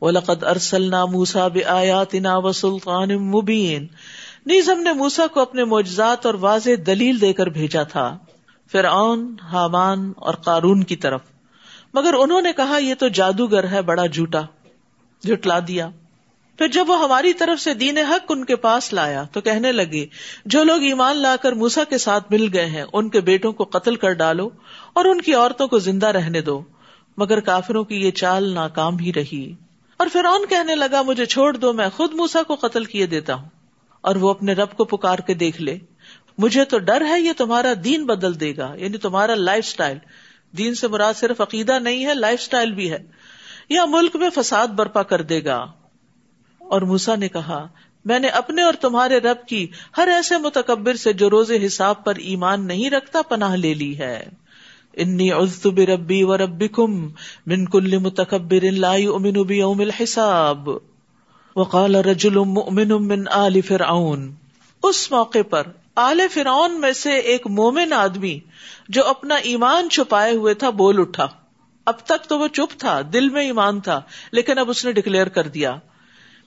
وَلَقَدْ أَرْسَلْنَا مُوسَى بِآيَاتِنَا وَسُلْطَانٍ مُبِينٍ۔ نیز ہم نے موسا کو اپنے معجزات اور واضح دلیل دے کر بھیجا تھا، فرعون، حامان اور قارون کی طرف۔ مگر انہوں نے کہا، یہ تو جادوگر ہے، بڑا جھوٹا، جھٹلا دیا۔ پھر جب وہ ہماری طرف سے دین حق ان کے پاس لایا، تو کہنے لگے، جو لوگ ایمان لا کر موسا کے ساتھ مل گئے ہیں، ان کے بیٹوں کو قتل کر ڈالو اور ان کی عورتوں کو زندہ رہنے دو۔ مگر کافروں کی یہ چال ناکام ہی رہی۔ اور فرعون کہنے لگا، مجھے چھوڑ دو، میں خود موسا کو قتل کیے دیتا ہوں۔ اور وہ اپنے رب کو پکار کے دیکھ لے۔ مجھے تو ڈر ہے، یہ تمہارا دین بدل دے گا یعنی تمہارا لائف اسٹائل دین سے مراد صرف عقیدہ نہیں ہے، لائف اسٹائل بھی ہے۔ یا ملک میں فساد برپا کر دے گا۔ اور موسا نے کہا، میں نے اپنے اور تمہارے رب کی ہر ایسے متکبر سے جو روز حساب پر ایمان نہیں رکھتا، پناہ لے لی ہے۔ انی عزت بربی و ربکم من کل متکبر لا یؤمن بیوم الحساب. وقال رجل مؤمن من آل فرعون. اس موقع پر آل فرعون میں سے ایک مومن آدمی جو اپنا ایمان چھپائے ہوئے تھا، بول اٹھا۔ اب تک تو وہ چپ تھا، دل میں ایمان تھا، لیکن اب اس نے ڈکلیئر کر دیا۔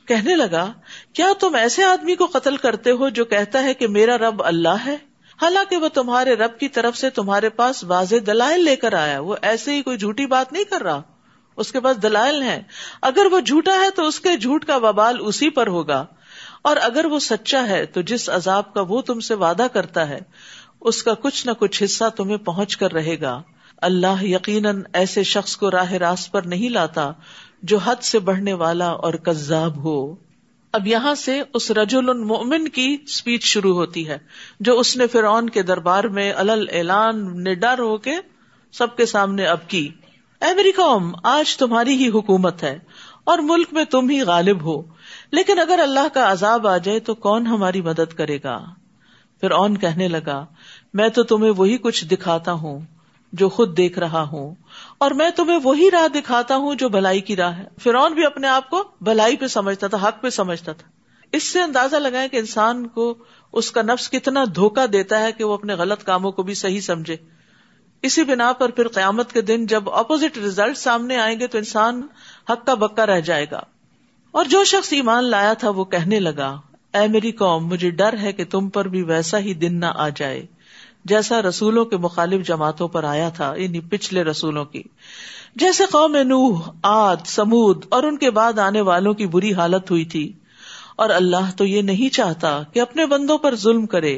کہنے لگا، کیا تم ایسے آدمی کو قتل کرتے ہو جو کہتا ہے کہ میرا رب اللہ ہے؟ حالانکہ وہ تمہارے رب کی طرف سے تمہارے پاس واضح دلائل لے کر آیا وہ ایسے ہی کوئی جھوٹی بات نہیں کر رہا۔ اس کے پاس دلائل ہیں۔ اگر وہ جھوٹا ہے تو اس کے جھوٹ کا وبال اسی پر ہوگا۔ اور اگر وہ سچا ہے تو جس عذاب کا وہ تم سے وعدہ کرتا ہے، اس کا کچھ نہ کچھ حصہ تمہیں پہنچ کر رہے گا۔ اللہ یقیناً ایسے شخص کو راہ راست پر نہیں لاتا جو حد سے بڑھنے والا اور کذاب ہو۔ اب یہاں سے اس رجل المؤمن کی اسپیچ شروع ہوتی ہے، جو اس نے فرعون کے دربار میں الل اعلان نڈر ہو کے سب کے سامنے اب کی۔ اے میری قوم، آج تمہاری ہی حکومت ہے اور ملک میں تم ہی غالب ہو۔ لیکن اگر اللہ کا عذاب آ جائے تو کون ہماری مدد کرے گا؟ پھر اون کہنے لگا، میں تو تمہیں وہی کچھ دکھاتا ہوں۔ جو خود دیکھ رہا ہوں۔ اور میں تمہیں وہی راہ دکھاتا ہوں جو بھلائی کی راہ ہے۔ فرعون بھی اپنے آپ کو بھلائی پہ سمجھتا تھا، حق پہ سمجھتا تھا۔ اس سے اندازہ لگائے کہ انسان کو اس کا نفس کتنا دھوکا دیتا ہے کہ وہ اپنے غلط کاموں کو بھی صحیح سمجھے۔ اسی بنا پر پھر قیامت کے دن جب اپوزٹ ریزلٹ سامنے آئیں گے تو انسان حق کا بکا رہ جائے گا۔ اور جو شخص ایمان لایا تھا وہ کہنے لگا، اے میری قوم، مجھے ڈر ہے کہ تم پر بھی ویسا ہی دن نہ آ جائے۔ جیسا رسولوں کے مخالف جماعتوں پر آیا تھا یعنی پچھلے رسولوں کی۔ جیسے قوم نوح آد سمود اور ان کے بعد آنے والوں کی بری حالت ہوئی تھی۔ اور اللہ تو یہ نہیں چاہتا کہ اپنے بندوں پر ظلم کرے۔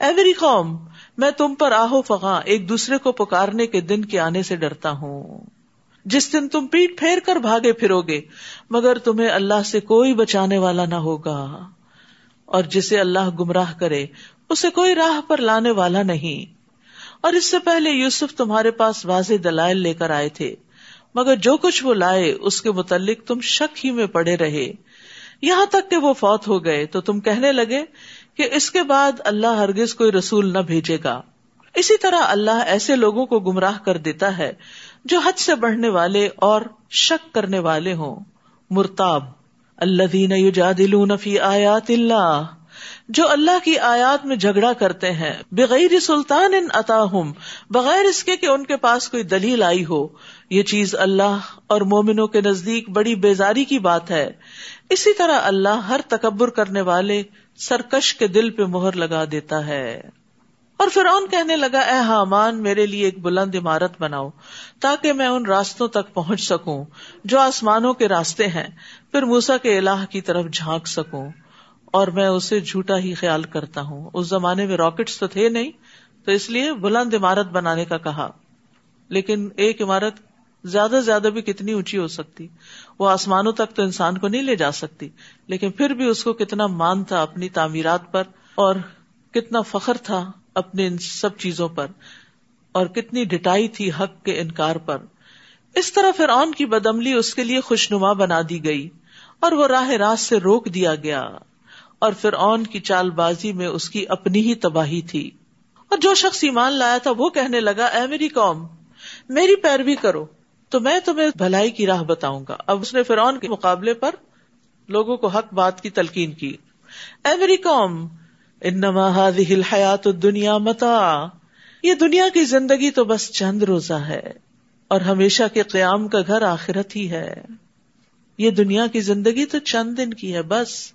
اے میری قوم، میں تم پر آہو فغاں ایک دوسرے کو پکارنے کے دن کے آنے سے ڈرتا ہوں۔ جس دن تم پیٹ پھیر کر بھاگے پھرو گے، مگر تمہیں اللہ سے کوئی بچانے والا نہ ہوگا۔ اور جسے اللہ گمراہ کرے اسے کوئی راہ پر لانے والا نہیں۔ اور اس سے پہلے یوسف تمہارے پاس واضح دلائل لے کر آئے تھے۔ مگر جو کچھ وہ لائے، اس کے متعلق تم شک ہی میں پڑے رہے۔ یہاں تک کہ وہ فوت ہو گئے، تو تم کہنے لگے کہ اس کے بعد اللہ ہرگز کوئی رسول نہ بھیجے گا۔ اسی طرح اللہ ایسے لوگوں کو گمراہ کر دیتا ہے جو حد سے بڑھنے والے اور شک کرنے والے ہوں۔ مرتاب۔ اللہ دین فی آیات اللہ۔ جو اللہ کی آیات میں جھگڑا کرتے ہیں۔ بغیر سلطان ان عطا بغیر اس کے کہ ان کے پاس کوئی دلیل آئی ہو۔ یہ چیز اللہ اور مومنوں کے نزدیک بڑی بیزاری کی بات ہے۔ اسی طرح اللہ ہر تکبر کرنے والے سرکش کے دل پہ مہر لگا دیتا ہے۔ اور فرعون کہنے لگا، اے حامان، میرے لیے ایک بلند عمارت بناؤ تاکہ میں ان راستوں تک پہنچ سکوں جو آسمانوں کے راستے ہیں، پھر موسا کے الہ کی طرف جھانک سکوں۔ اور میں اسے جھوٹا ہی خیال کرتا ہوں۔ اس زمانے میں راکٹس تو تھے نہیں، تو اس لیے بلند عمارت بنانے کا کہا۔ لیکن ایک عمارت زیادہ سے زیادہ بھی کتنی اونچی ہو سکتی۔ وہ آسمانوں تک تو انسان کو نہیں لے جا سکتی، لیکن پھر بھی اس کو کتنا مان تھا اپنی تعمیرات پر اور کتنا فخر تھا اپنے ان سب چیزوں پر اور کتنی ڈٹائی تھی حق کے انکار پر۔ اس طرح پھر آن کی بدملی اس کے لیے خوشنما بنا دی گئی اور وہ راہ راست سے روک دیا گیا۔ اور پھر اون کی چال بازی میں اس کی اپنی ہی تباہی تھی۔ اور جو شخص ایمان لایا تھا وہ کہنے لگا، اے میری قوم، میری پیروی کرو، تو میں تمہیں بھلائی کی راہ بتاؤں گا۔ اب اس نے فرعون کے مقابلے پر لوگوں کو حق بات کی تلقین کی۔ اے میری قوم، انما هذه الحیات الدنیا متا یہ دنیا کی زندگی تو بس چند روزہ ہے، اور ہمیشہ کے قیام کا گھر آخرت ہی ہے۔ یہ دنیا کی زندگی تو چند دن کی ہے، بس۔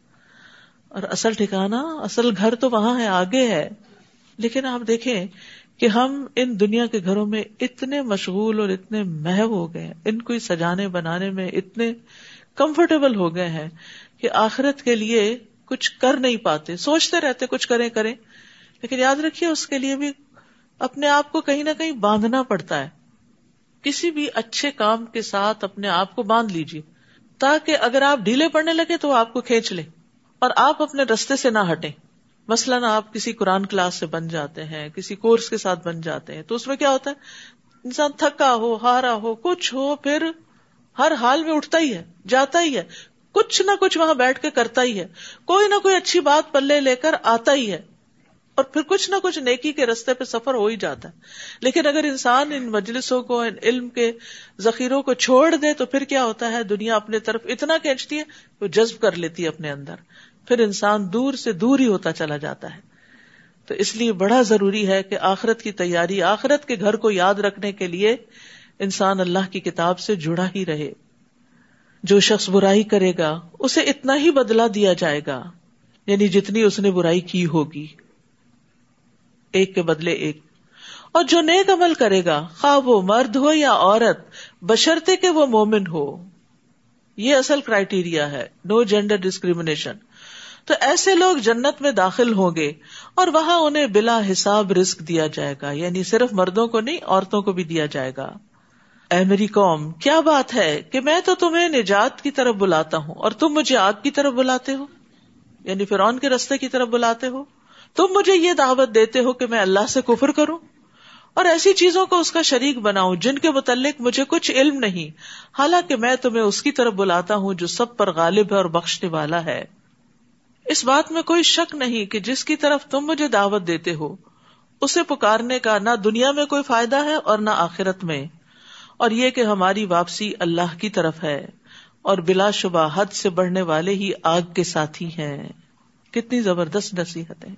اور اصل ٹھکانا اصل گھر تو وہاں ہے، آگے ہے۔ لیکن آپ دیکھیں کہ ہم ان دنیا کے گھروں میں اتنے مشغول اور اتنے محو ہو گئے ان کو سجانے بنانے میں اتنے کمفرٹیبل ہو گئے ہیں کہ آخرت کے لیے کچھ کر نہیں پاتے۔ سوچتے رہتے کچھ کریں کریں۔ لیکن یاد رکھیے، اس کے لیے بھی اپنے آپ کو کہیں نہ کہیں باندھنا پڑتا ہے۔ کسی بھی اچھے کام کے ساتھ اپنے آپ کو باندھ لیجیے، تاکہ اگر آپ ڈھیلے پڑنے لگے تو آپ کو کھینچ لے۔ اور آپ اپنے رستے سے نہ ہٹیں۔ مثلاً آپ کسی قرآن کلاس سے بن جاتے ہیں، کسی کورس کے ساتھ بن جاتے ہیں، تو اس میں کیا ہوتا ہے؟ انسان تھکا ہو، ہارا ہو، کچھ ہو، پھر ہر حال میں اٹھتا ہی ہے، جاتا ہی ہے۔ کچھ نہ کچھ وہاں بیٹھ کے کرتا ہی ہے۔ کوئی نہ کوئی اچھی بات پلے لے کر آتا ہی ہے۔ اور پھر کچھ نہ کچھ نیکی کے رستے پہ سفر ہو ہی جاتا ہے۔ لیکن اگر انسان ان مجلسوں کو، ان علم کے ذخیروں کو چھوڑ دے، تو پھر کیا ہوتا ہے؟ دنیا اپنے طرف اتنا کھینچتی ہے وہ جذب کر لیتی ہے اپنے اندر۔ پھر انسان دور سے دور ہی ہوتا چلا جاتا ہے۔ تو اس لیے بڑا ضروری ہے کہ آخرت کی تیاری، آخرت کے گھر کو یاد رکھنے کے لیے انسان اللہ کی کتاب سے جڑا ہی رہے۔ جو شخص برائی کرے گا، اسے اتنا ہی بدلا دیا جائے گا یعنی جتنی اس نے برائی کی ہوگی۔ ایک کے بدلے ایک۔ اور جو نیک عمل کرے گا خواہ وہ مرد ہو یا عورت بشرتے کہ وہ مومن ہو۔ یہ اصل کرائٹیریا ہے۔ نو جینڈر ڈسکریمنیشن تو ایسے لوگ جنت میں داخل ہوں گے اور وہاں انہیں بلا حساب رسک دیا جائے گا یعنی صرف مردوں کو نہیں، عورتوں کو بھی دیا جائے گا۔ اے میری قوم، کیا بات ہے کہ میں تو تمہیں نجات کی طرف بلاتا ہوں اور تم مجھے آگ کی طرف بلاتے ہو؟ یعنی فرعون کے رستے کی طرف بلاتے ہو؟ تم مجھے یہ دعوت دیتے ہو کہ میں اللہ سے کفر کروں؟ اور ایسی چیزوں کو اس کا شریک بناؤں جن کے متعلق مجھے کچھ علم نہیں، حالانکہ میں تمہیں اس کی طرف بلاتا ہوں جو سب پر غالب ہے اور بخشنے والا ہے۔ اس بات میں کوئی شک نہیں کہ جس کی طرف تم مجھے دعوت دیتے ہو، اسے پکارنے کا نہ دنیا میں کوئی فائدہ ہے اور نہ آخرت میں۔ اور یہ کہ ہماری واپسی اللہ کی طرف ہے اور بلا شبہ حد سے بڑھنے والے ہی آگ کے ساتھی ہیں۔ کتنی زبردست نصیحتیں۔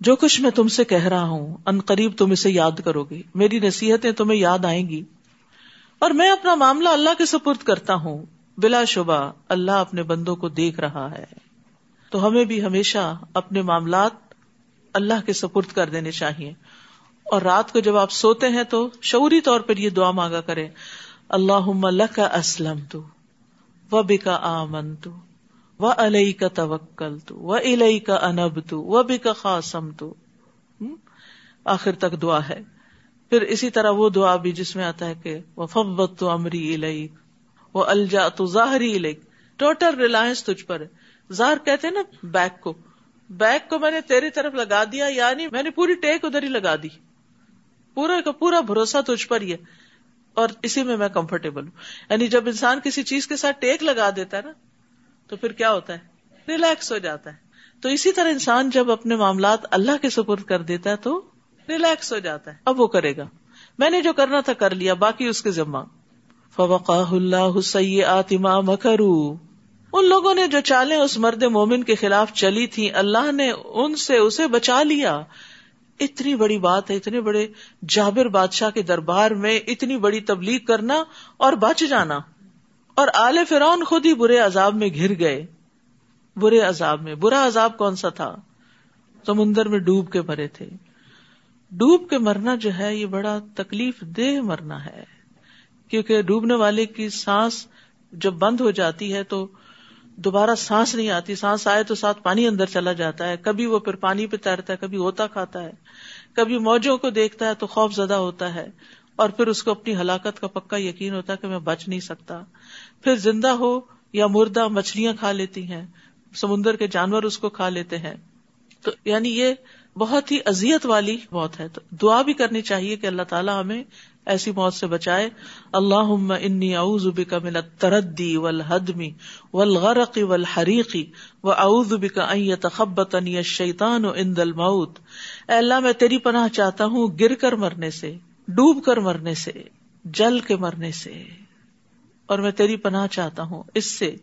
جو کچھ میں تم سے کہہ رہا ہوں، ان قریب تم اسے یاد کرو گے۔ میری نصیحتیں تمہیں یاد آئیں گی۔ اور میں اپنا معاملہ اللہ کے سپرد کرتا ہوں۔ بلا شبہ اللہ اپنے بندوں کو دیکھ رہا ہے۔ تو ہمیں بھی ہمیشہ اپنے معاملات اللہ کے سپرد کر دینے چاہیے۔ اور رات کو جب آپ سوتے ہیں تو شعوری طور پر یہ دعا مانگا کرے اللہ کا اسلم تو و بکا آمن تو و علیہ کا توکل تو و الئی کا انب تو و بھی کا خاصم تو آخر تک دعا ہے۔ پھر اسی طرح وہ دعا بھی جس میں آتا ہے کہ وہ فبت تو امری الئی وہ الجا تو ظاہری الئی ٹوٹل ریلائنس تجھ پر ظاہر کہتے نا بیک کو۔ بیک کو میں نے تیری طرف لگا دیا یعنی میں نے پوری ٹیک ادھر ہی لگا دی۔ پورا کا پورا بھروسہ تجھ پر ہی ہے۔ اور اسی میں میں کمفرٹیبل ہوں۔ یعنی جب انسان کسی چیز کے ساتھ ٹیک لگا دیتا ہے نا، تو پھر کیا ہوتا ہے؟ ریلیکس ہو جاتا ہے۔ تو اسی طرح انسان جب اپنے معاملات اللہ کے سپرد کر دیتا ہے تو ریلیکس ہو جاتا ہے۔ اب وہ کرے گا۔ میں نے جو کرنا تھا کر لیا، باقی اس کے ذمہ۔ فوقا اللہ آتما مکرو ان لوگوں نے جو چالیں اس مرد مومن کے خلاف چلی تھی اللہ نے ان سے اسے بچا لیا۔ اتنی بڑی بات ہے، اتنے بڑے جابر بادشاہ کے دربار میں اتنی بڑی تبلیغ کرنا اور بچ جانا۔ اور آل فرون خود ہی برے عذاب میں گر گئے۔ برے عذاب میں۔ برا عذاب کون سا تھا؟ سمندر میں ڈوب کے مرے تھے۔ ڈوب کے مرنا جو ہے، یہ بڑا تکلیف دہ مرنا ہے۔ کیونکہ ڈوبنے والے کی سانس جب بند ہو جاتی ہے تو دوبارہ سانس نہیں آتی، سانس آئے تو ساتھ پانی اندر چلا جاتا ہے۔ کبھی وہ پھر پانی پہ تیرتا ہے، کبھی ہوتا کھاتا ہے۔ کبھی موجوں کو دیکھتا ہے تو خوف زدہ ہوتا ہے۔ اور پھر اس کو اپنی ہلاکت کا پکا یقین ہوتا ہے کہ میں بچ نہیں سکتا۔ پھر زندہ ہو یا مردہ مچھلیاں کھا لیتی ہیں، سمندر کے جانور اس کو کھا لیتے ہیں۔ تو یعنی یہ بہت ہی ازیت والی موت ہے۔ تو دعا بھی کرنی چاہیے کہ اللہ تعالیٰ ہمیں ایسی موت سے بچائے۔ اللہ انی اعوذ بک من التردی والہدمی والغرق والحریقی واعوذ بک ان یتخبطنی الشیطان عند الموت۔ اے اللہ، میں تیری پناہ چاہتا ہوں گر کر مرنے سے، ڈوب کر مرنے سے، جل کے مرنے سے۔ اور میں تیری پناہ چاہتا ہوں اس سے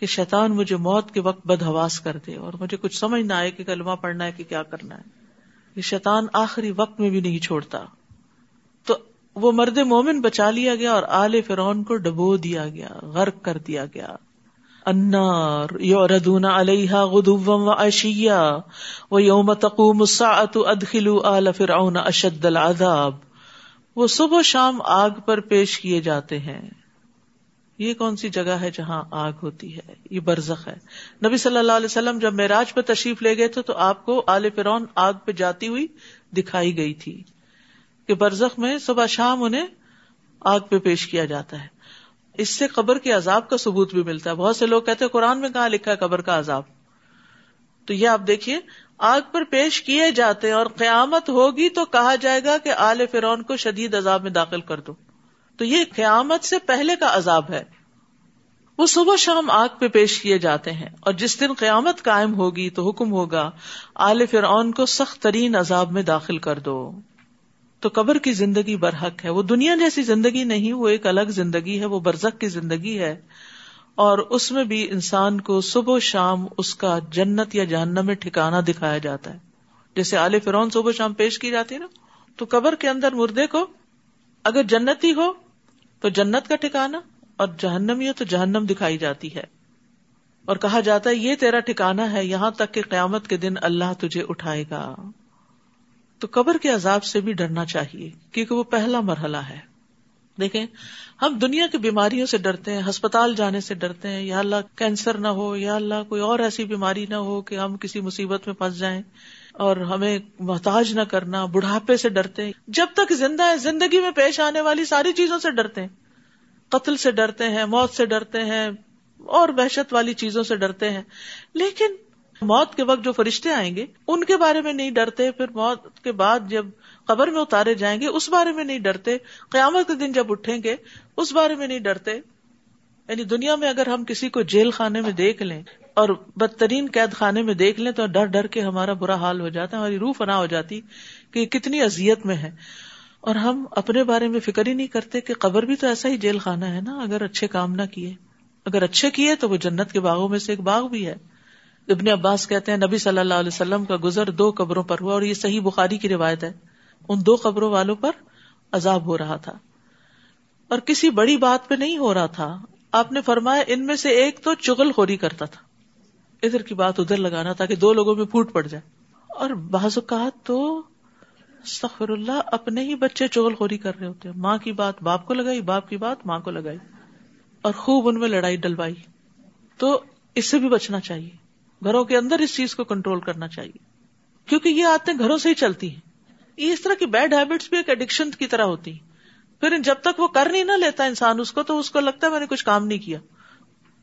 کہ شیطان مجھے موت کے وقت بدہواس کر دے اور مجھے کچھ سمجھ نہ آئے کہ کلمہ پڑھنا ہے کہ کیا کرنا ہے۔ یہ شیطان آخری وقت میں بھی نہیں چھوڑتا۔ وہ مرد مومن بچا لیا گیا اور آل فرون کو ڈبو دیا گیا، غرق کر دیا گیا۔ انار یوردون علیہ غدوم و اشیا و یوم تقوم الساعت ادخلوا آل فرعون اشد العذاب۔ وہ صبح شام آگ پر پیش کیے جاتے ہیں۔ یہ کون سی جگہ ہے جہاں آگ ہوتی ہے؟ یہ برزخ ہے۔ نبی صلی اللہ علیہ وسلم جب معراج پہ تشریف لے گئے تھے تو آپ کو آل فرعون آگ پہ جاتی ہوئی دکھائی گئی تھی۔ کہ برزخ میں صبح شام انہیں آگ پہ پیش کیا جاتا ہے۔ اس سے قبر کے عذاب کا ثبوت بھی ملتا ہے۔ بہت سے لوگ کہتے ہیں قرآن میں کہاں لکھا ہے قبر کا عذاب؟ تو یہ آپ دیکھیے، آگ پر پیش کیے جاتے ہیں اور قیامت ہوگی تو کہا جائے گا کہ آل فرون کو شدید عذاب میں داخل کر دو۔ تو یہ قیامت سے پہلے کا عذاب ہے۔ وہ صبح شام آگ پہ پیش کیے جاتے ہیں اور جس دن قیامت قائم ہوگی تو حکم ہوگا، آل فرعون کو سخت ترین عذاب میں داخل کر دو۔ تو قبر کی زندگی برحق ہے۔ وہ دنیا جیسی زندگی نہیں، وہ ایک الگ زندگی ہے، وہ برزخ کی زندگی ہے۔ اور اس میں بھی انسان کو صبح شام اس کا جنت یا جہنم میں ٹھکانا دکھایا جاتا ہے۔ جیسے آل فرون صبح شام پیش کی جاتی نا، تو قبر کے اندر مردے کو اگر جنتی ہو تو جنت کا ٹھکانا اور جہنمی ہو تو جہنم دکھائی جاتی ہے۔ اور کہا جاتا ہے، یہ تیرا ٹھکانا ہے، یہاں تک کہ قیامت کے دن اللہ تجھے اٹھائے گا۔ تو قبر کے عذاب سے بھی ڈرنا چاہیے، کیونکہ وہ پہلا مرحلہ ہے۔ دیکھیں، ہم دنیا کی بیماریوں سے ڈرتے ہیں، ہسپتال جانے سے ڈرتے ہیں، یا اللہ کینسر نہ ہو، یا اللہ کوئی اور ایسی بیماری نہ ہو کہ ہم کسی مصیبت میں پھنس جائیں اور ہمیں محتاج نہ کرنا، بڑھاپے سے ڈرتے ہیں۔ جب تک زندہ ہے، زندگی میں پیش آنے والی ساری چیزوں سے ڈرتے ہیں۔ قتل سے ڈرتے ہیں، موت سے ڈرتے ہیں، اور وحشت والی چیزوں سے ڈرتے ہیں۔ لیکن موت کے وقت جو فرشتے آئیں گے، ان کے بارے میں نہیں ڈرتے، پھر موت کے بعد جب قبر میں اتارے جائیں گے، اس بارے میں نہیں ڈرتے، قیامت کے دن جب اٹھیں گے، اس بارے میں نہیں ڈرتے۔ یعنی دنیا میں اگر ہم کسی کو جیل خانے میں دیکھ لیں اور بدترین قید خانے میں دیکھ لیں، تو ڈر ڈر کے ہمارا برا حال ہو جاتا ہے، ہماری روح فنا ہو جاتی کہ کتنی ازیت میں ہے۔ اور ہم اپنے بارے میں فکر ہی نہیں کرتے کہ قبر بھی تو ایسا ہی جیل خانہ ہے نا، اگر اچھے کام نہ کیے۔ اگر اچھے کیے تو وہ جنت کے باغوں میں سے ایک باغ بھی ہے۔ ابن عباس کہتے ہیں نبی صلی اللہ علیہ وسلم کا گزر دو قبروں پر ہوا اور یہ صحیح بخاری کی روایت ہے۔ ان دو قبروں والوں پر عذاب ہو رہا تھا۔ اور کسی بڑی بات پہ نہیں ہو رہا تھا۔ آپ نے فرمایا ان میں سے ایک تو چغل خوری کرتا تھا۔ ادھر کی بات ادھر لگانا تاکہ دو لوگوں میں پھوٹ پڑ جائے۔ اور بعض اوقات تو سخر اللہ اپنے ہی بچے چغل خوری کر رہے ہوتے ماں کی بات باپ کو لگائی، باپ کی بات ماں کو لگائی۔ اور خوب ان میں لڑائی ڈلوائی۔ تو اس سے بھی بچنا چاہیے۔ گھروں کے اندر اس چیز کو کنٹرول کرنا چاہیے۔ کیونکہ یہ آتے گھروں سے ہی چلتی ہیں۔ اس طرح کی بیڈ ہیبٹس بھی ایک ایڈکشن کی طرح ہوتی پھر جب تک وہ کر نہیں نہ لیتا انسان اس کو، تو اس کو لگتا ہے میں نے کچھ کام نہیں کیا۔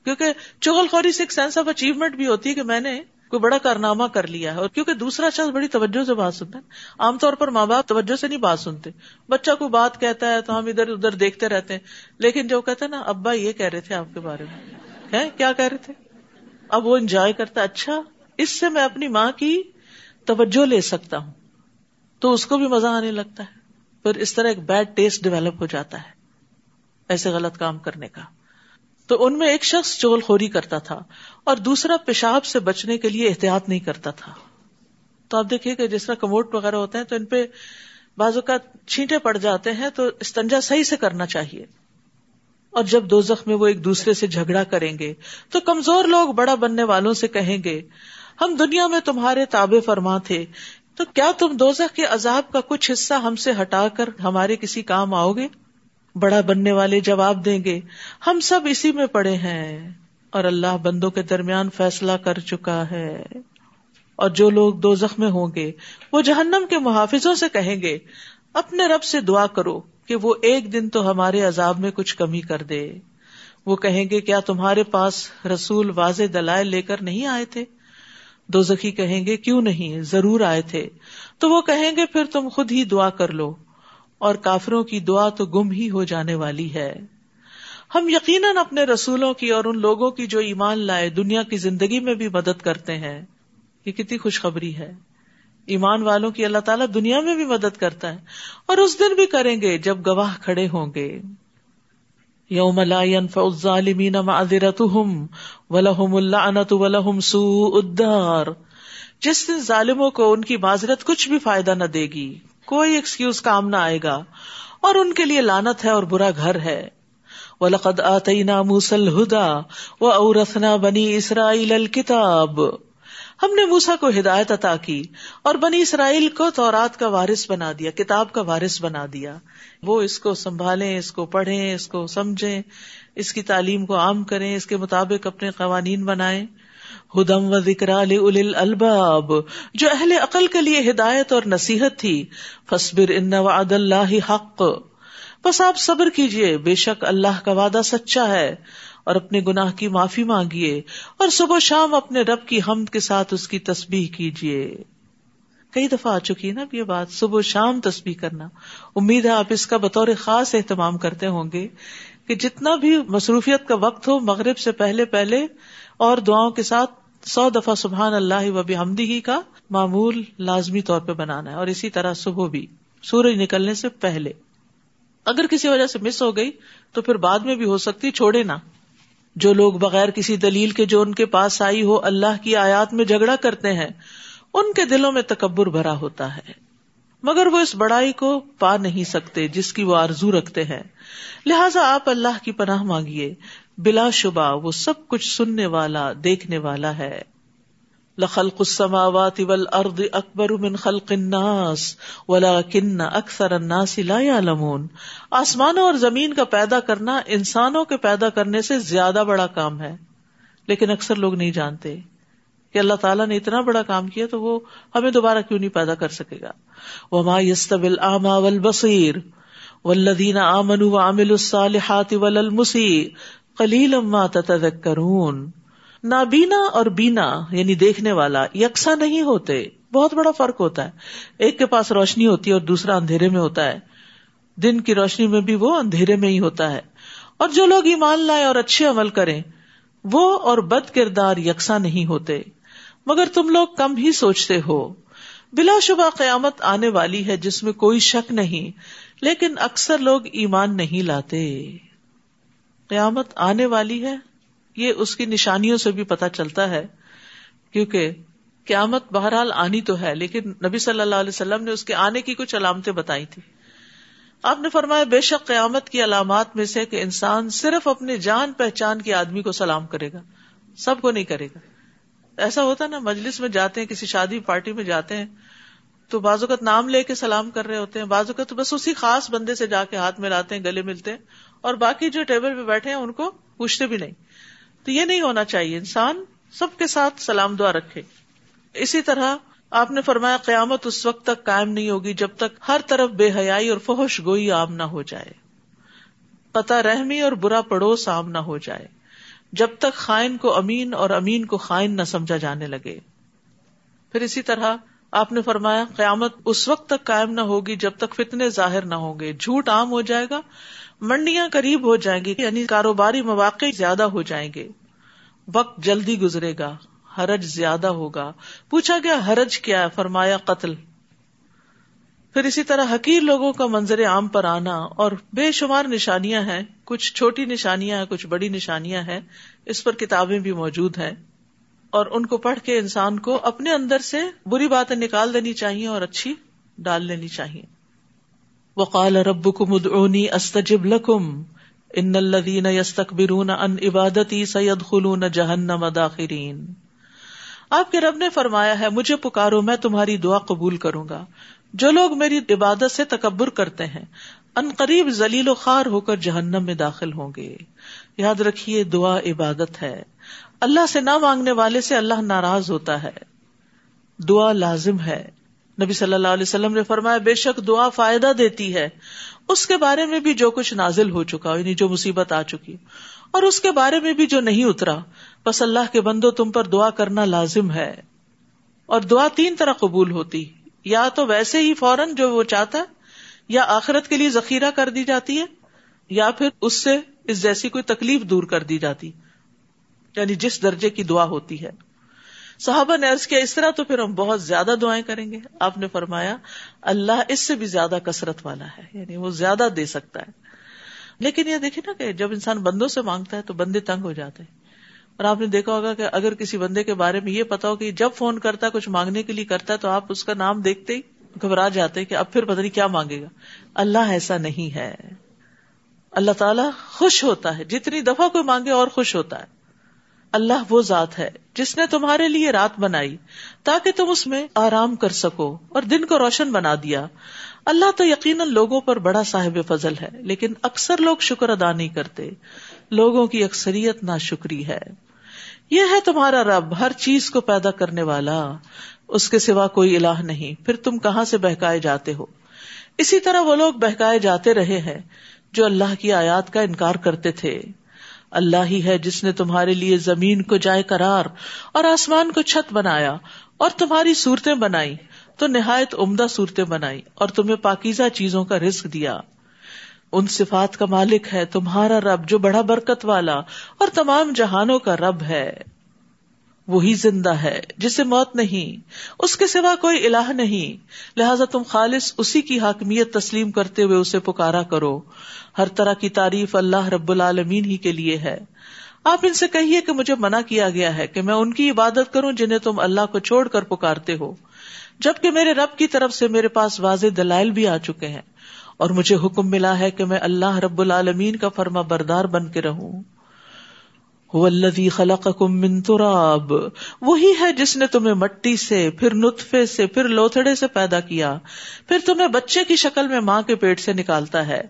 کیونکہ چغل خوری سے ایک سینس آف اچیومنٹ بھی ہوتی ہے کہ میں نے کوئی بڑا کارنامہ کر لیا ہے۔ اور کیونکہ دوسرا شخص بڑی توجہ سے بات سنتا ہے۔ عام طور پر ماں باپ توجہ سے نہیں بات سنتے۔ بچہ کوئی بات کہتا ہے تو ہم ادھر ادھر دیکھتے رہتے ہیں۔ لیکن جو کہتے ہیں نا، ابا یہ کہہ رہے تھے آپ کے بارے میں۔ کیا کہہ رہے تھے؟ اب وہ انجوائے کرتا اچھا اس سے میں اپنی ماں کی توجہ لے سکتا ہوں۔ تو اس کو بھی مزہ آنے لگتا ہے۔ پھر اس طرح ایک بیڈ ٹیسٹ ڈیولپ ہو جاتا ہے ایسے غلط کام کرنے کا۔ تو ان میں ایک شخص چول خوری کرتا تھا اور دوسرا پیشاب سے بچنے کے لیے احتیاط نہیں کرتا تھا۔ تو آپ دیکھیے کہ جس طرح کموٹ وغیرہ ہوتے ہیں تو ان پہ بازو کا چھینٹے پڑ جاتے ہیں تو استنجا صحیح سے کرنا چاہیے۔ اور جب دو میں وہ ایک دوسرے سے جھگڑا کریں گے، تو کمزور لوگ بڑا بننے والوں سے کہیں گے، ہم دنیا میں تمہارے تابے فرما تھے، تو کیا تم دوزخ کے عذاب کا کچھ حصہ ہم سے ہٹا کر ہمارے کسی کام آؤ گے؟ بڑا بننے والے جواب دیں گے، ہم سب اسی میں پڑے ہیں، اور اللہ بندوں کے درمیان فیصلہ کر چکا ہے۔ اور جو لوگ دو میں ہوں گے، وہ جہنم کے محافظوں سے کہیں گے اپنے رب سے دعا کرو کہ وہ ایک دن تو ہمارے عذاب میں کچھ کمی کر دے۔ وہ کہیں گے، کیا تمہارے پاس رسول واضح دلائل لے کر نہیں آئے تھے؟ دو زخی کہیں گے، کیوں نہیں؟ ضرور آئے تھے۔ تو وہ کہیں گے، پھر تم خود ہی دعا کر لو۔ اور کافروں کی دعا تو گم ہی ہو جانے والی ہے۔ ہم یقیناً اپنے رسولوں کی اور ان لوگوں کی جو ایمان لائے، دنیا کی زندگی میں بھی مدد کرتے ہیں۔ یہ کتنی خوشخبری ہے۔ ایمان والوں کی اللہ تعالیٰ دنیا میں بھی مدد کرتا ہے اور اس دن بھی کریں گے جب گواہ کھڑے ہوں گے۔ یوم لا ينفع الظالمین معذرتهم ولهم اللعنت ولهم سوء الدار۔ جس دن ظالموں کو ان کی معذرت کچھ بھی فائدہ نہ دے گی، کوئی ایکسکیوز کام نہ آئے گا۔ اور ان کے لیے لانت ہے اور برا گھر ہے۔ وَلَقَدْ آتَيْنَا مُوسَى الْهُدَى وَأَوْرَثْنَا بَنِي إِسْرَائِيلَ الْكِتَابِ۔ ہم نے موسا کو ہدایت عطا کی اور بنی اسرائیل کو تورات کا وارث بنا دیا، کتاب کا وارث بنا دیا۔ وہ اس کو سنبھالیں، اس کو پڑھیں، اس کو سمجھیں، اس کی تعلیم کو عام کریں، اس کے مطابق اپنے قوانین بنائیں۔ ہدم و ذکر الباب جو اہل عقل کے لیے ہدایت اور نصیحت تھی۔ فصبر ان وعد اللہ حق۔ بس آپ صبر کیجیے بے شک اللہ کا وعدہ سچا ہے۔ اور اپنے گناہ کی معافی مانگیے اور صبح شام اپنے رب کی حمد کے ساتھ اس کی تسبیح کیجیے۔ کئی دفعہ آ چکی ہے نا یہ بات، صبح شام تسبیح کرنا۔ امید ہے آپ اس کا بطور خاص اہتمام کرتے ہوں گے کہ جتنا بھی مصروفیت کا وقت ہو، مغرب سے پہلے پہلے اور دعاؤں کے ساتھ سو دفعہ سبحان اللہ و حمدی ہی کا معمول لازمی طور پہ بنانا ہے اور اسی طرح صبح بھی، سورج نکلنے سے پہلے۔ اگر کسی وجہ سے مس ہو گئی تو پھر بعد میں بھی ہو سکتی، چھوڑے نا جو لوگ بغیر کسی دلیل کے جو ان کے پاس آئی ہو اللہ کی آیات میں جھگڑا کرتے ہیں، ان کے دلوں میں تکبر بھرا ہوتا ہے۔ مگر وہ اس بڑائی کو پا نہیں سکتے جس کی وہ آرزو رکھتے ہیں۔ لہٰذا آپ اللہ کی پناہ مانگیے۔ بلا شبہ وہ سب کچھ سننے والا، دیکھنے والا ہے۔ لخلق السماوات والارض اکبر من خلق الناس، ولكن اکثر الناس لا يعلمون. آسمانوں اور زمین کا پیدا کرنا انسانوں کے پیدا کرنے سے زیادہ بڑا کام ہے، لیکن اکثر لوگ نہیں جانتے کہ اللہ تعالیٰ نے اتنا بڑا کام کیا تو وہ ہمیں دوبارہ کیوں نہیں پیدا کر سکے گا۔ وما يستوي الاعمى والبصير والذين امنوا وعملوا الصالحات ولا المسيء قليلا ما تتذكرون نابینا اور بینا یعنی دیکھنے والا، یکساں نہیں ہوتے۔ بہت بڑا فرق ہوتا ہے۔ ایک کے پاس روشنی ہوتی ہے اور دوسرا اندھیرے میں ہوتا ہے۔ دن کی روشنی میں بھی وہ اندھیرے میں ہی ہوتا ہے۔ اور جو لوگ ایمان لائے اور اچھے عمل کریں، وہ اور بد کردار یکساں نہیں ہوتے۔ مگر تم لوگ کم ہی سوچتے ہو۔ بلا شبہ قیامت آنے والی ہے جس میں کوئی شک نہیں، لیکن اکثر لوگ ایمان نہیں لاتے۔ قیامت آنے والی ہے۔ یہ اس کی نشانیوں سے بھی پتا چلتا ہے، کیونکہ قیامت بہرحال آنی تو ہے، لیکن نبی صلی اللہ علیہ وسلم نے اس کے آنے کی کچھ علامتیں بتائی تھی آپ نے فرمایا، بے شک قیامت کی علامات میں سے کہ انسان صرف اپنے جان پہچان کے آدمی کو سلام کرے گا، سب کو نہیں کرے گا۔ ایسا ہوتا نا، مجلس میں جاتے ہیں، کسی شادی پارٹی میں جاتے ہیں، تو بعض اوقات نام لے کے سلام کر رہے ہوتے ہیں، بعض اوقات تو بس اسی خاص بندے سے جا کے ہاتھ ملاتے ہیں، گلے ملتے ہیں، اور باقی جو ٹیبل پہ بیٹھے ہیں، ان کو پوچھتے بھی نہیں۔ تو یہ نہیں ہونا چاہیے۔ انسان سب کے ساتھ سلام دعا رکھے۔ اسی طرح آپ نے فرمایا قیامت اس وقت تک قائم نہیں ہوگی جب تک ہر طرف بے حیائی اور فحش گوئی عام نہ ہو جائے۔ پتا رحمی اور برا پڑوس عام نہ ہو جائے۔ جب تک خائن کو امین اور امین کو خائن نہ سمجھا جانے لگے۔ پھر اسی طرح آپ نے فرمایا قیامت اس وقت تک قائم نہ ہوگی جب تک فتنے ظاہر نہ ہوں گے۔ جھوٹ عام ہو جائے گا۔ منڈیاں قریب ہو جائیں گی یعنی کاروباری مواقع زیادہ ہو جائیں گے۔ وقت جلدی گزرے گا، حرج زیادہ ہوگا۔ پوچھا گیا، حرج کیا ہے؟ فرمایا، قتل۔ پھر اسی طرح حقیر لوگوں کا منظر عام پر آنا اور بے شمار نشانیاں ہیں۔ کچھ چھوٹی نشانیاں ہیں، کچھ بڑی نشانیاں ہیں۔ اس پر کتابیں بھی موجود ہیں۔ اور ان کو پڑھ کے انسان کو اپنے اندر سے بری باتیں نکال دینی چاہیے اور اچھی ڈال لینی چاہیے۔ وقال ربكم ادعوني استجب لكم. ان الذين يستكبرون عن عبادتي سيدخلون جهنم داخرين. آپ کے رب نے فرمایا ہے، مجھے پکارو، میں تمہاری دعا قبول کروں گا۔ جو لوگ میری عبادت سے تکبر کرتے ہیں، ان قریب ذلیل و خار ہو کر جہنم میں داخل ہوں گے۔ یاد رکھیے، دعا عبادت ہے۔ اللہ سے نہ مانگنے والے سے اللہ ناراض ہوتا ہے۔ دعا لازم ہے۔ نبی صلی اللہ علیہ وسلم نے فرمایا، بے شک دعا فائدہ دیتی ہے۔ اس کے بارے میں بھی جو کچھ نازل ہو چکا یعنی جو مصیبت آ چکی۔ اور اس کے بارے میں بھی جو نہیں اترا، بس اللہ کے بندو تم پر دعا کرنا لازم ہے۔ اور دعا تین طرح قبول ہوتی۔ یا تو ویسے ہی فوراً جو وہ چاہتا ہے یا آخرت کے لیے ذخیرہ کر دی جاتی ہے، یا پھر اس سے اس جیسی کوئی تکلیف دور کر دی جاتی۔ یعنی جس درجے کی دعا ہوتی ہے۔ صحابہ نے ارض کیا، اس طرح تو پھر ہم بہت زیادہ دعائیں کریں گے۔ آپ نے فرمایا، اللہ اس سے بھی زیادہ کثرت والا ہے یعنی وہ زیادہ دے سکتا ہے۔ لیکن یہ دیکھے نا کہ جب انسان بندوں سے مانگتا ہے تو بندے تنگ ہو جاتے ہیں۔ اور آپ نے دیکھا ہوگا کہ اگر کسی بندے کے بارے میں یہ پتا ہو کہ جب فون کرتا ہے، کچھ مانگنے کے لیے کرتا ہے، تو آپ اس کا نام دیکھتے ہی گھبرا جاتے کہ اب پھر پتہ نہیں کیا مانگے گا۔ اللہ ایسا نہیں ہے۔ اللہ تعالیٰ خوش ہوتا ہے۔ جتنی دفعہ کوئی مانگے اور خوش ہوتا ہے۔ اللہ وہ ذات ہے جس نے تمہارے لیے رات بنائی تاکہ تم اس میں آرام کر سکو اور دن کو روشن بنا دیا۔ اللہ تو یقیناً لوگوں پر بڑا صاحب فضل ہے، لیکن اکثر لوگ شکر ادا نہیں کرتے۔ لوگوں کی اکثریت نا شکری ہے۔ یہ ہے تمہارا رب، ہر چیز کو پیدا کرنے والا۔ اس کے سوا کوئی الہ نہیں، پھر تم کہاں سے بہکائے جاتے ہو؟ اسی طرح وہ لوگ بہکائے جاتے رہے ہیں جو اللہ کی آیات کا انکار کرتے تھے۔ اللہ ہی ہے جس نے تمہارے لیے زمین کو جائے قرار اور آسمان کو چھت بنایا اور تمہاری صورتیں بنائی، تو نہایت عمدہ صورتیں بنائی اور تمہیں پاکیزہ چیزوں کا رزق دیا۔ ان صفات کا مالک ہے تمہارا رب جو بڑا برکت والا اور تمام جہانوں کا رب ہے۔ وہی زندہ ہے جسے موت نہیں، اس کے سوا کوئی الہ نہیں۔ لہذا تم خالص اسی کی حاکمیت تسلیم کرتے ہوئے اسے پکارا کرو۔ ہر طرح کی تعریف اللہ رب العالمین ہی کے لیے ہے۔ آپ ان سے کہیے کہ مجھے منع کیا گیا ہے کہ میں ان کی عبادت کروں جنہیں تم اللہ کو چھوڑ کر پکارتے ہو۔ جبکہ میرے رب کی طرف سے میرے پاس واضح دلائل بھی آ چکے ہیں۔ اور مجھے حکم ملا ہے کہ میں اللہ رب العالمین کا فرما بردار بن کے رہوں۔ من تراب. وہی ہے جس نے تمہیں مٹی سے، پھر نطفے سے، پھر لوتھڑے سے پیدا کیا، پھر تمہیں بچے کی شکل میں ماں کے پیٹ سے نکالتا ہے،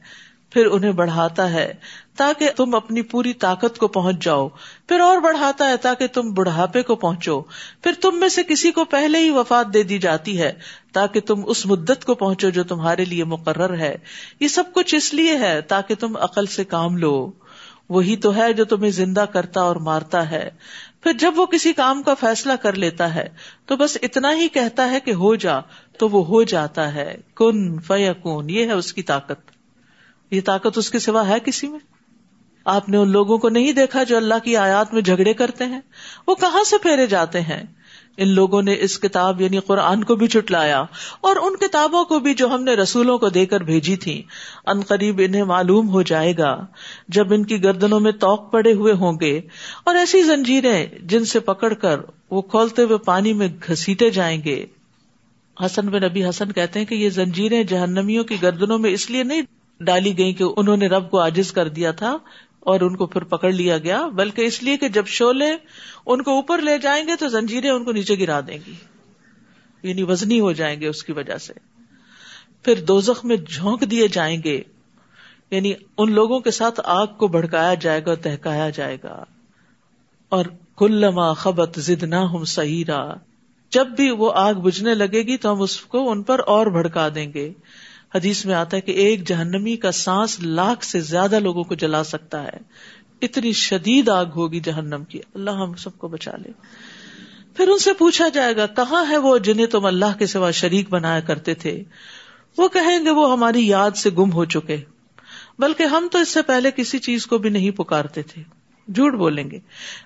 پھر انہیں بڑھاتا ہے، تاکہ تم اپنی پوری طاقت کو پہنچ جاؤ، پھر اور بڑھاتا ہے تاکہ تم بڑھاپے کو پہنچو، پھر تم میں سے کسی کو پہلے ہی وفات دے دی جاتی ہے، تاکہ تم اس مدت کو پہنچو جو تمہارے لیے مقرر ہے۔ یہ سب کچھ اس لیے ہے تاکہ تم عقل سے کام لو۔ وہی تو ہے جو تمہیں زندہ کرتا اور مارتا ہے۔ پھر جب وہ کسی کام کا فیصلہ کر لیتا ہے، تو بس اتنا ہی کہتا ہے کہ ہو جا، تو وہ ہو جاتا ہے۔ کن فیکون، یہ ہے اس کی طاقت۔ یہ طاقت اس کے سوا ہے کسی میں؟ آپ نے ان لوگوں کو نہیں دیکھا جو اللہ کی آیات میں جھگڑے کرتے ہیں؟ وہ کہاں سے پھیرے جاتے ہیں؟ ان لوگوں نے اس کتاب یعنی قرآن کو بھی چٹلایا اور ان کتابوں کو بھی جو ہم نے رسولوں کو دے کر بھیجی تھی ان قریب انہیں معلوم ہو جائے گا جب ان کی گردنوں میں توق پڑے ہوئے ہوں گے اور ایسی زنجیریں جن سے پکڑ کر وہ کھولتے ہوئے پانی میں گھسیٹے جائیں گے۔ حسن بن نبی حسن کہتے ہیں کہ یہ زنجیریں جہنمیوں کی گردنوں میں اس لیے نہیں ڈالی گئی کہ انہوں نے رب کو آجز کر دیا تھا اور ان کو پھر پکڑ لیا گیا، بلکہ اس لیے کہ جب شولے ان کو اوپر لے جائیں گے تو زنجیریں ان کو نیچے گرا دیں گی۔ یعنی وزنی ہو جائیں گے اس کی وجہ سے۔ پھر دوزخ میں جھونک دیے جائیں گے۔ یعنی ان لوگوں کے ساتھ آگ کو بھڑکایا جائے گا، تہکایا جائے گا۔ اور کلما خبت زد نہ ہم سہیرا جب بھی وہ آگ بجنے لگے گی تو ہم اس کو ان پر اور بھڑکا دیں گے۔ حدیث میں آتا ہے کہ ایک جہنمی کا سانس لاکھ سے زیادہ لوگوں کو جلا سکتا ہے۔ اتنی شدید آگ ہوگی جہنم کی۔ اللہ ہم سب کو بچا لے۔ پھر ان سے پوچھا جائے گا، کہاں ہے وہ جنہیں تم اللہ کے سوا شریک بنایا کرتے تھے؟ وہ کہیں گے، وہ ہماری یاد سے گم ہو چکے۔ بلکہ ہم تو اس سے پہلے کسی چیز کو بھی نہیں پکارتے تھے۔ جھوٹ بولیں گے۔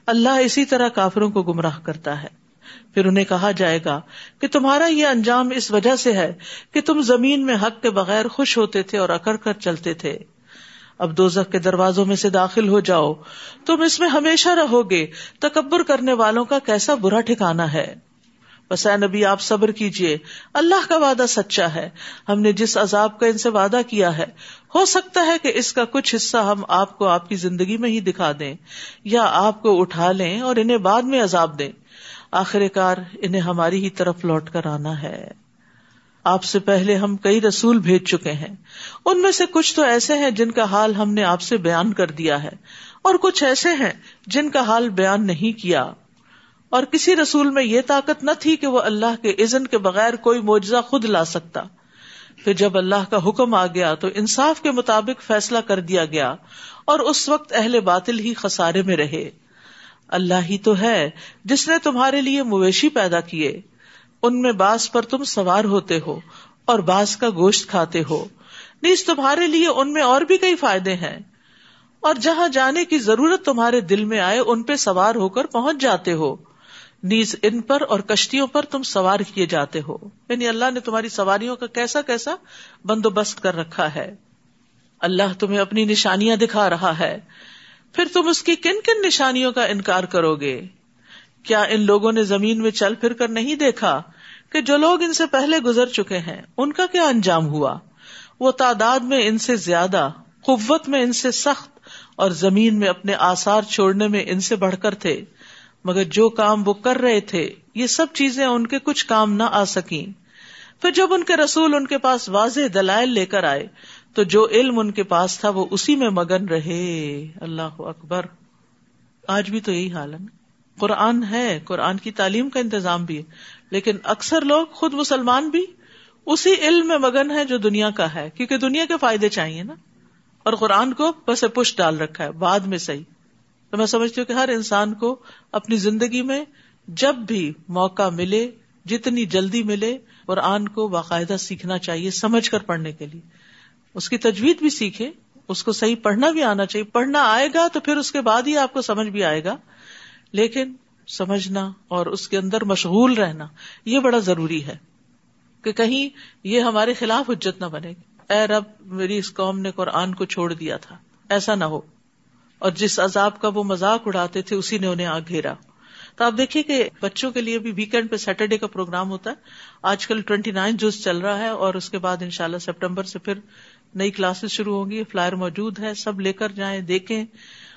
اللہ اسی طرح کافروں کو گمراہ کرتا ہے۔ پھر انہیں کہا جائے گا کہ تمہارا یہ انجام اس وجہ سے ہے کہ تم زمین میں حق کے بغیر خوش ہوتے تھے اور اکڑ کر چلتے تھے۔ اب دو کے دروازوں میں سے داخل ہو جاؤ۔ تم اس میں ہمیشہ رہو گے۔ تکبر کرنے والوں کا کیسا برا ٹھکانا ہے۔ بس اے نبی، آپ صبر کیجیے اللہ کا وعدہ سچا ہے۔ ہم نے جس عذاب کا ان سے وعدہ کیا ہے، ہو سکتا ہے کہ اس کا کچھ حصہ ہم آپ کو آپ کی زندگی میں ہی دکھا دیں، یا آپ کو اٹھا لیں اور انہیں بعد میں عذاب دیں۔ آخر کار انہیں ہماری ہی طرف لوٹ کر آنا ہے۔ آپ سے پہلے ہم کئی رسول بھیج چکے ہیں۔ ان میں سے کچھ تو ایسے ہیں جن کا حال ہم نے آپ سے بیان کر دیا ہے۔ اور کچھ ایسے ہیں جن کا حال بیان نہیں کیا۔ اور کسی رسول میں یہ طاقت نہ تھی کہ وہ اللہ کے عزن کے بغیر کوئی معجزہ خود لا سکتا۔ پھر جب اللہ کا حکم آ گیا تو انصاف کے مطابق فیصلہ کر دیا گیا اور اس وقت اہل باطل ہی خسارے میں رہے۔ اللہ ہی تو ہے جس نے تمہارے لیے مویشی پیدا کیے۔ ان میں باس پر تم سوار ہوتے ہو اور باس کا گوشت کھاتے ہو۔ نیز تمہارے لیے ان میں اور بھی کئی فائدے ہیں۔ اور جہاں جانے کی ضرورت تمہارے دل میں آئے، ان پہ سوار ہو کر پہنچ جاتے ہو۔ نیز ان پر اور کشتیوں پر تم سوار کیے جاتے ہو۔ یعنی اللہ نے تمہاری سواریوں کا کیسا کیسا بندوبست کر رکھا ہے۔ اللہ تمہیں اپنی نشانیاں دکھا رہا ہے۔ پھر تم اس کی کن کن نشانیوں کا انکار کرو گے؟ کیا ان لوگوں نے زمین میں چل پھر کر نہیں دیکھا کہ جو لوگ ان سے پہلے گزر چکے ہیں، ان کا کیا انجام ہوا؟ وہ تعداد میں ان سے زیادہ، قوت میں ان سے سخت اور زمین میں اپنے آسار چھوڑنے میں ان سے بڑھ کر تھے۔ مگر جو کام وہ کر رہے تھے، یہ سب چیزیں ان کے کچھ کام نہ آ سکیں۔ پھر جب ان کے رسول ان کے پاس واضح دلائل لے کر آئے تو جو علم ان کے پاس تھا وہ اسی میں مگن رہے۔ اللہ اکبر۔ آج بھی تو یہی حال ہے قرآن ہے، قرآن کی تعلیم کا انتظام بھی ہے، لیکن اکثر لوگ خود مسلمان بھی اسی علم میں مگن ہے جو دنیا کا ہے، کیونکہ دنیا کے فائدے چاہیے نا۔ اور قرآن کو بس پش ڈال رکھا ہے، بعد میں صحیح۔ تو میں سمجھتی ہوں کہ ہر انسان کو اپنی زندگی میں جب بھی موقع ملے، جتنی جلدی ملے، قرآن کو باقاعدہ سیکھنا چاہیے، سمجھ کر پڑھنے کے لیے۔ اس کی تجوید بھی سیکھے، اس کو صحیح پڑھنا بھی آنا چاہیے۔ پڑھنا آئے گا تو پھر اس کے بعد ہی آپ کو سمجھ بھی آئے گا۔ لیکن سمجھنا اور اس کے اندر مشغول رہنا، یہ بڑا ضروری ہے کہ کہیں یہ ہمارے خلاف حجت نہ بنے۔ گی اے رب، میری اس قوم نے قرآن کو چھوڑ دیا تھا، ایسا نہ ہو۔ اور جس عذاب کا وہ مذاق اڑاتے تھے، اسی نے انہیں آ گھیرا۔ تو آپ دیکھیے کہ بچوں کے لیے بھی ویکینڈ پہ سیٹرڈے کا پروگرام ہوتا ہے۔ آج کل ٹوینٹی نائن جوس چل رہا ہے اور اس کے بعد ان شاء اللہ سپٹمبر سے پھر نئی کلاسز شروع ہوں گی۔ فلائر موجود ہے، سب لے کر جائیں، دیکھیں۔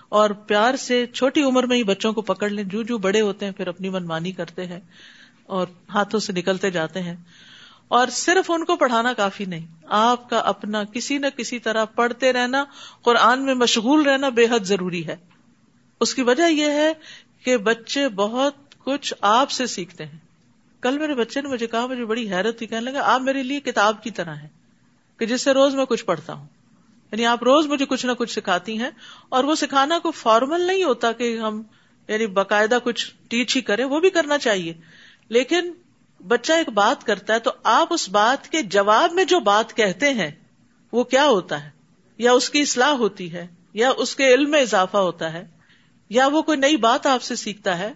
اور پیار سے چھوٹی عمر میں ہی بچوں کو پکڑ لیں۔ جو جو بڑے ہوتے ہیں، پھر اپنی منمانی کرتے ہیں اور ہاتھوں سے نکلتے جاتے ہیں۔ اور صرف ان کو پڑھانا کافی نہیں، آپ کا اپنا کسی نہ کسی طرح پڑھتے رہنا، قرآن میں مشغول رہنا بے حد ضروری ہے۔ اس کی وجہ یہ ہے کہ بچے بہت کچھ آپ سے سیکھتے ہیں۔ کل میرے بچے نے مجھے کہا، مجھے بڑی حیرت تھی، کہنے لگا، آپ میرے لیے کتاب کی طرح ہے کہ جس سے روز میں کچھ پڑھتا ہوں۔ یعنی آپ روز مجھے کچھ نہ کچھ سکھاتی ہیں، اور وہ سکھانا کو فارمل نہیں ہوتا کہ ہم یعنی باقاعدہ کچھ ٹیچ ہی کریں، وہ بھی کرنا چاہیے۔ لیکن بچہ ایک بات کرتا ہے، تو آپ اس بات کے جواب میں جو بات کہتے ہیں، وہ کیا ہوتا ہے؟ یا اس کی اصلاح ہوتی ہے، یا اس کے علم میں اضافہ ہوتا ہے؟ یا وہ کوئی نئی بات آپ سے سیکھتا ہے،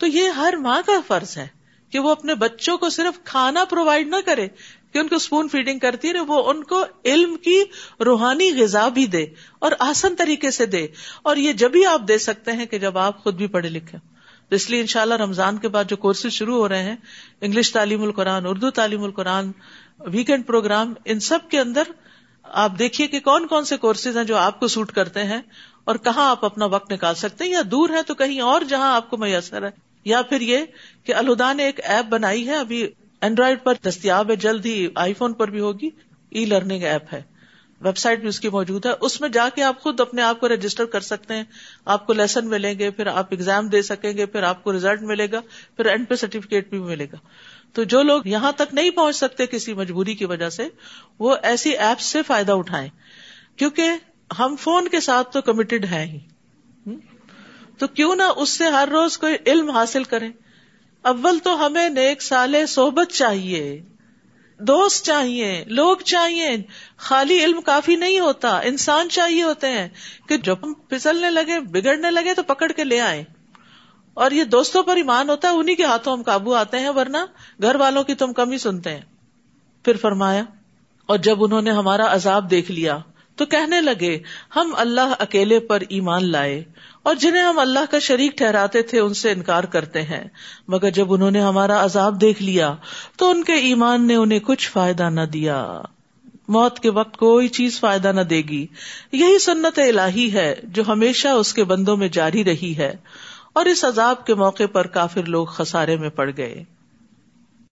تو یہ ہر ماں کا فرض ہے کہ وہ اپنے بچوں کو صرف کھانا پرووائڈ نہ کرے، کہ ان کو اسپون فیڈنگ کرتی رہے، وہ ان کو علم کی روحانی غذا بھی دے اور آسن طریقے سے دے۔ اور یہ جبھی آپ دے سکتے ہیں کہ جب آپ خود بھی پڑھے لکھے تو اس لیے انشاءاللہ رمضان کے بعد جو کورسز شروع ہو رہے ہیں انگلش تعلیم القرآن، اردو تعلیم القرآن ویکینڈ پروگرام ان سب کے اندر آپ دیکھیے کہ کون کون سے کورسز ہیں جو آپ کو سوٹ کرتے ہیں۔ اور کہاں آپ اپنا وقت نکال سکتے ہیں؟ یا دور ہے تو کہیں اور جہاں آپ کو میسر ہے؟ یا پھر یہ کہ الہدا نے ایک ایپ بنائی ہے، ابھی اینڈرائڈ پر دستیاب ہے، جلد ہی آئی فون پر بھی ہوگی۔ ای لرننگ ایپ ہے۔ ویب سائٹ بھی اس کی موجود ہے۔ اس میں جا کے آپ خود اپنے آپ کو رجسٹر کر سکتے ہیں۔ آپ کو لیسن ملیں گے، پھر آپ ایگزام دے سکیں گے، پھر آپ کو ریزلٹ ملے گا، پھر اینڈ پہ سرٹیفکیٹ بھی ملے گا۔ تو جو لوگ یہاں تک نہیں پہنچ سکتے کسی مجبوری کی وجہ سے، وہ ایسی ایپ سے فائدہ اٹھائیں۔ کیونکہ ہم فون کے ساتھ تو کمیٹڈ ہیں ہی۔ تو کیوں نہ اس سے ہر روز کوئی علم حاصل کریں۔ اول تو ہمیں نیک سال صحبت چاہیے۔ دوست چاہیے، لوگ چاہیے۔ خالی علم کافی نہیں ہوتا، انسان چاہیے ہوتے ہیں کہ جب ہم پھسلنے لگے، بگڑنے لگے تو پکڑ کے لے آئے اور یہ دوستوں پر ایمان ہوتا ہے انہیں کے ہاتھوں ہم قابو آتے ہیں، ورنہ گھر والوں کی تم کمی سنتے ہیں۔ پھر فرمایا، اور جب انہوں نے ہمارا عذاب دیکھ لیا تو کہنے لگے، ہم اللہ اکیلے پر ایمان لائے اور جنہیں ہم اللہ کا شریک ٹھہراتے تھے ان سے انکار کرتے ہیں۔ مگر جب انہوں نے ہمارا عذاب دیکھ لیا، تو ان کے ایمان نے انہیں کچھ فائدہ نہ دیا۔ موت کے وقت کوئی چیز فائدہ نہ دے گی۔ یہی سنت الہی ہے جو ہمیشہ اس کے بندوں میں جاری رہی ہے اور اس عذاب کے موقع پر کافر لوگ خسارے میں پڑ گئے۔